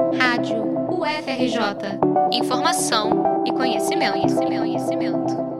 Rádio UFRJ. Informação e conhecimento, conhecimento, conhecimento.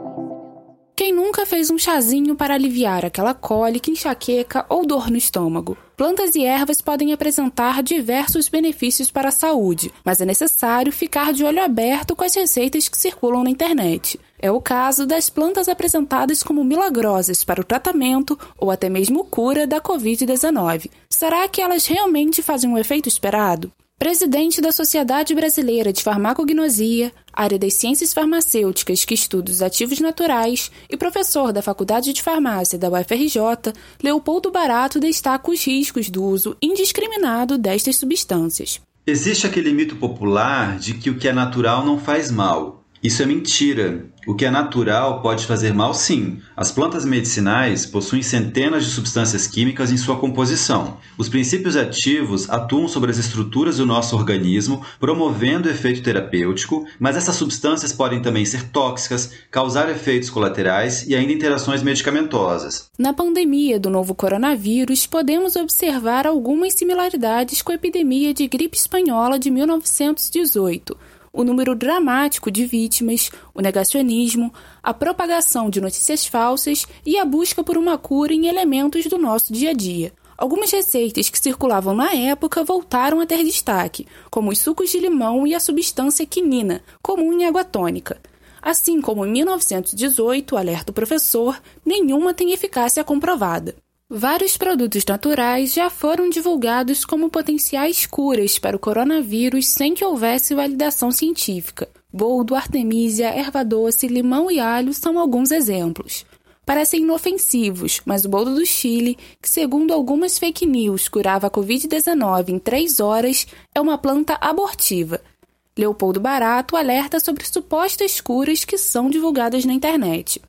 Quem nunca fez um chazinho para aliviar aquela cólica, enxaqueca ou dor no estômago? Plantas e ervas podem apresentar diversos benefícios para a saúde, mas é necessário ficar de olho aberto com as receitas que circulam na internet. É o caso das plantas apresentadas como milagrosas para o tratamento ou até mesmo cura da Covid-19. Será que elas realmente fazem o efeito esperado? Presidente da Sociedade Brasileira de Farmacognosia, área das ciências farmacêuticas que estuda os ativos naturais, e professor da Faculdade de Farmácia da UFRJ, Leopoldo Barato destaca os riscos do uso indiscriminado destas substâncias. Existe aquele mito popular de que o que é natural não faz mal. Isso é mentira. O que é natural pode fazer mal, sim. As plantas medicinais possuem centenas de substâncias químicas em sua composição. Os princípios ativos atuam sobre as estruturas do nosso organismo, promovendo efeito terapêutico, mas essas substâncias podem também ser tóxicas, causar efeitos colaterais e ainda interações medicamentosas. Na pandemia do novo coronavírus, podemos observar algumas similaridades com a epidemia de gripe espanhola de 1918 o número dramático de vítimas, o negacionismo, a propagação de notícias falsas e a busca por uma cura em elementos do nosso dia a dia. Algumas receitas que circulavam na época voltaram a ter destaque, como os sucos de limão e a substância quinina, comum em água tônica. Assim como em 1918, alerta o professor, nenhuma tem eficácia comprovada. Vários produtos naturais já foram divulgados como potenciais curas para o coronavírus sem que houvesse validação científica. Boldo, artemisia, erva doce, limão e alho são alguns exemplos. Parecem inofensivos, mas o boldo do Chile, que segundo algumas fake news curava a Covid-19 em três horas, é uma planta abortiva. Leopoldo Barato alerta sobre supostas curas que são divulgadas na internet.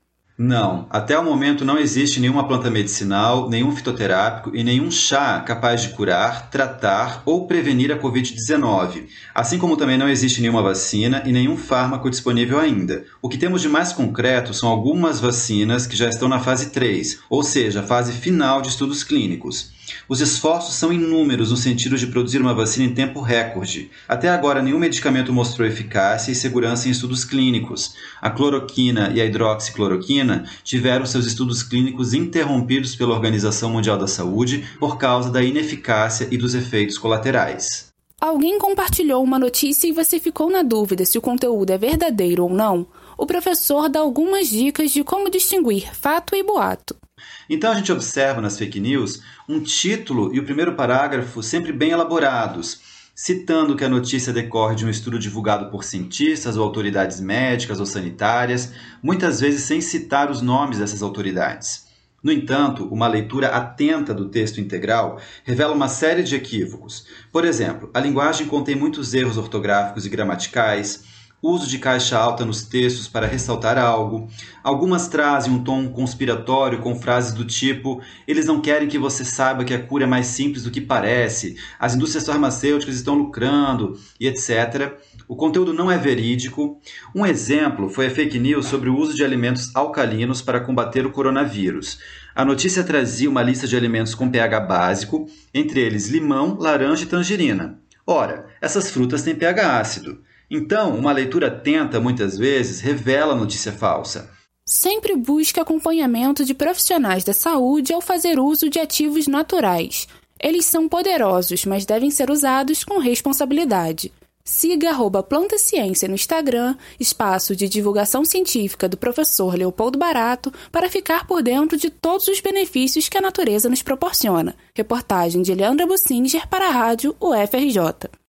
Não, até o momento não existe nenhuma planta medicinal, nenhum fitoterápico e nenhum chá capaz de curar, tratar ou prevenir a Covid-19, assim como também não existe nenhuma vacina e nenhum fármaco disponível ainda. O que temos de mais concreto são algumas vacinas que já estão na fase 3, ou seja, fase final de estudos clínicos. Os esforços são inúmeros no sentido de produzir uma vacina em tempo recorde. Até agora, nenhum medicamento mostrou eficácia e segurança em estudos clínicos. A cloroquina e a hidroxicloroquina tiveram seus estudos clínicos interrompidos pela Organização Mundial da Saúde por causa da ineficácia e dos efeitos colaterais. Alguém compartilhou uma notícia e você ficou na dúvida se o conteúdo é verdadeiro ou não? O professor dá algumas dicas de como distinguir fato e boato. Então a gente observa nas fake news um título e o primeiro parágrafo sempre bem elaborados, citando que a notícia decorre de um estudo divulgado por cientistas ou autoridades médicas ou sanitárias, muitas vezes sem citar os nomes dessas autoridades. No entanto, uma leitura atenta do texto integral revela uma série de equívocos. Por exemplo, a linguagem contém muitos erros ortográficos e gramaticais, uso de caixa alta nos textos para ressaltar algo. Algumas trazem um tom conspiratório com frases do tipo: eles não querem que você saiba que a cura é mais simples do que parece, as indústrias farmacêuticas estão lucrando e etc. O conteúdo não é verídico. Um exemplo foi a fake news sobre o uso de alimentos alcalinos para combater o coronavírus. A notícia trazia uma lista de alimentos com pH básico, entre eles limão, laranja e tangerina. Ora, essas frutas têm pH ácido. Então, uma leitura atenta muitas vezes revela notícia falsa. Sempre busque acompanhamento de profissionais da saúde ao fazer uso de ativos naturais. Eles são poderosos, mas devem ser usados com responsabilidade. Siga arroba no Instagram, espaço de divulgação científica do professor Leopoldo Barato, para ficar por dentro de todos os benefícios que a natureza nos proporciona. Reportagem de Leandra Bussinger para a rádio UFRJ.